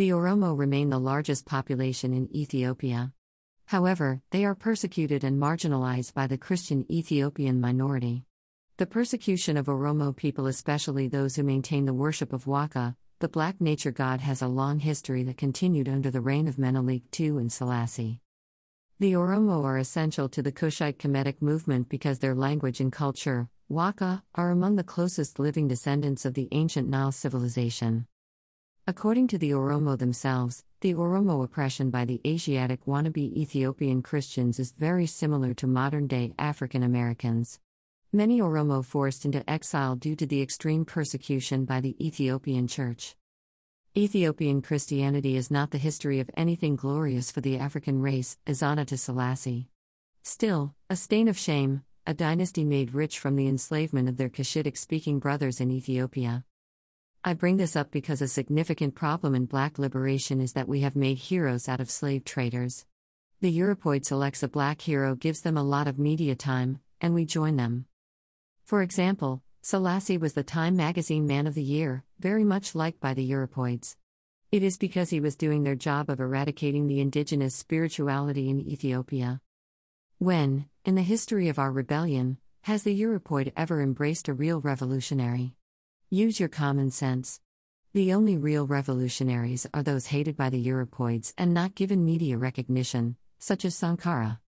The Oromo remain the largest population in Ethiopia. However, they are persecuted and marginalized by the Christian Ethiopian minority. The persecution of Oromo people, especially those who maintain the worship of Waka, the black nature god, has a long history that continued under the reign of Menelik II and Selassie. The Oromo are essential to the Kushite Kemetic movement because their language and culture, Waka, are among the closest living descendants of the ancient Nile civilization. According to the Oromo themselves, the Oromo oppression by the Asiatic wannabe Ethiopian Christians is very similar to modern day African Americans. Many Oromo forced into exile due to the extreme persecution by the Ethiopian Church. Ethiopian Christianity is not the history of anything glorious for the African race, Ezana to Selassie. Still, a stain of shame, a dynasty made rich from the enslavement of their Cushitic speaking brothers in Ethiopia. I bring this up because a significant problem in black liberation is that we have made heroes out of slave traders. The Europoid selects a black hero, gives them a lot of media time, and we join them. For example, Selassie was the Time magazine Man of the Year, very much liked by the Europoids. It is because he was doing their job of eradicating the indigenous spirituality in Ethiopia. When, in the history of our rebellion, has the Europoid ever embraced a real revolutionary? Use your common sense. The only real revolutionaries are those hated by the Europoids and not given media recognition, such as Sankara.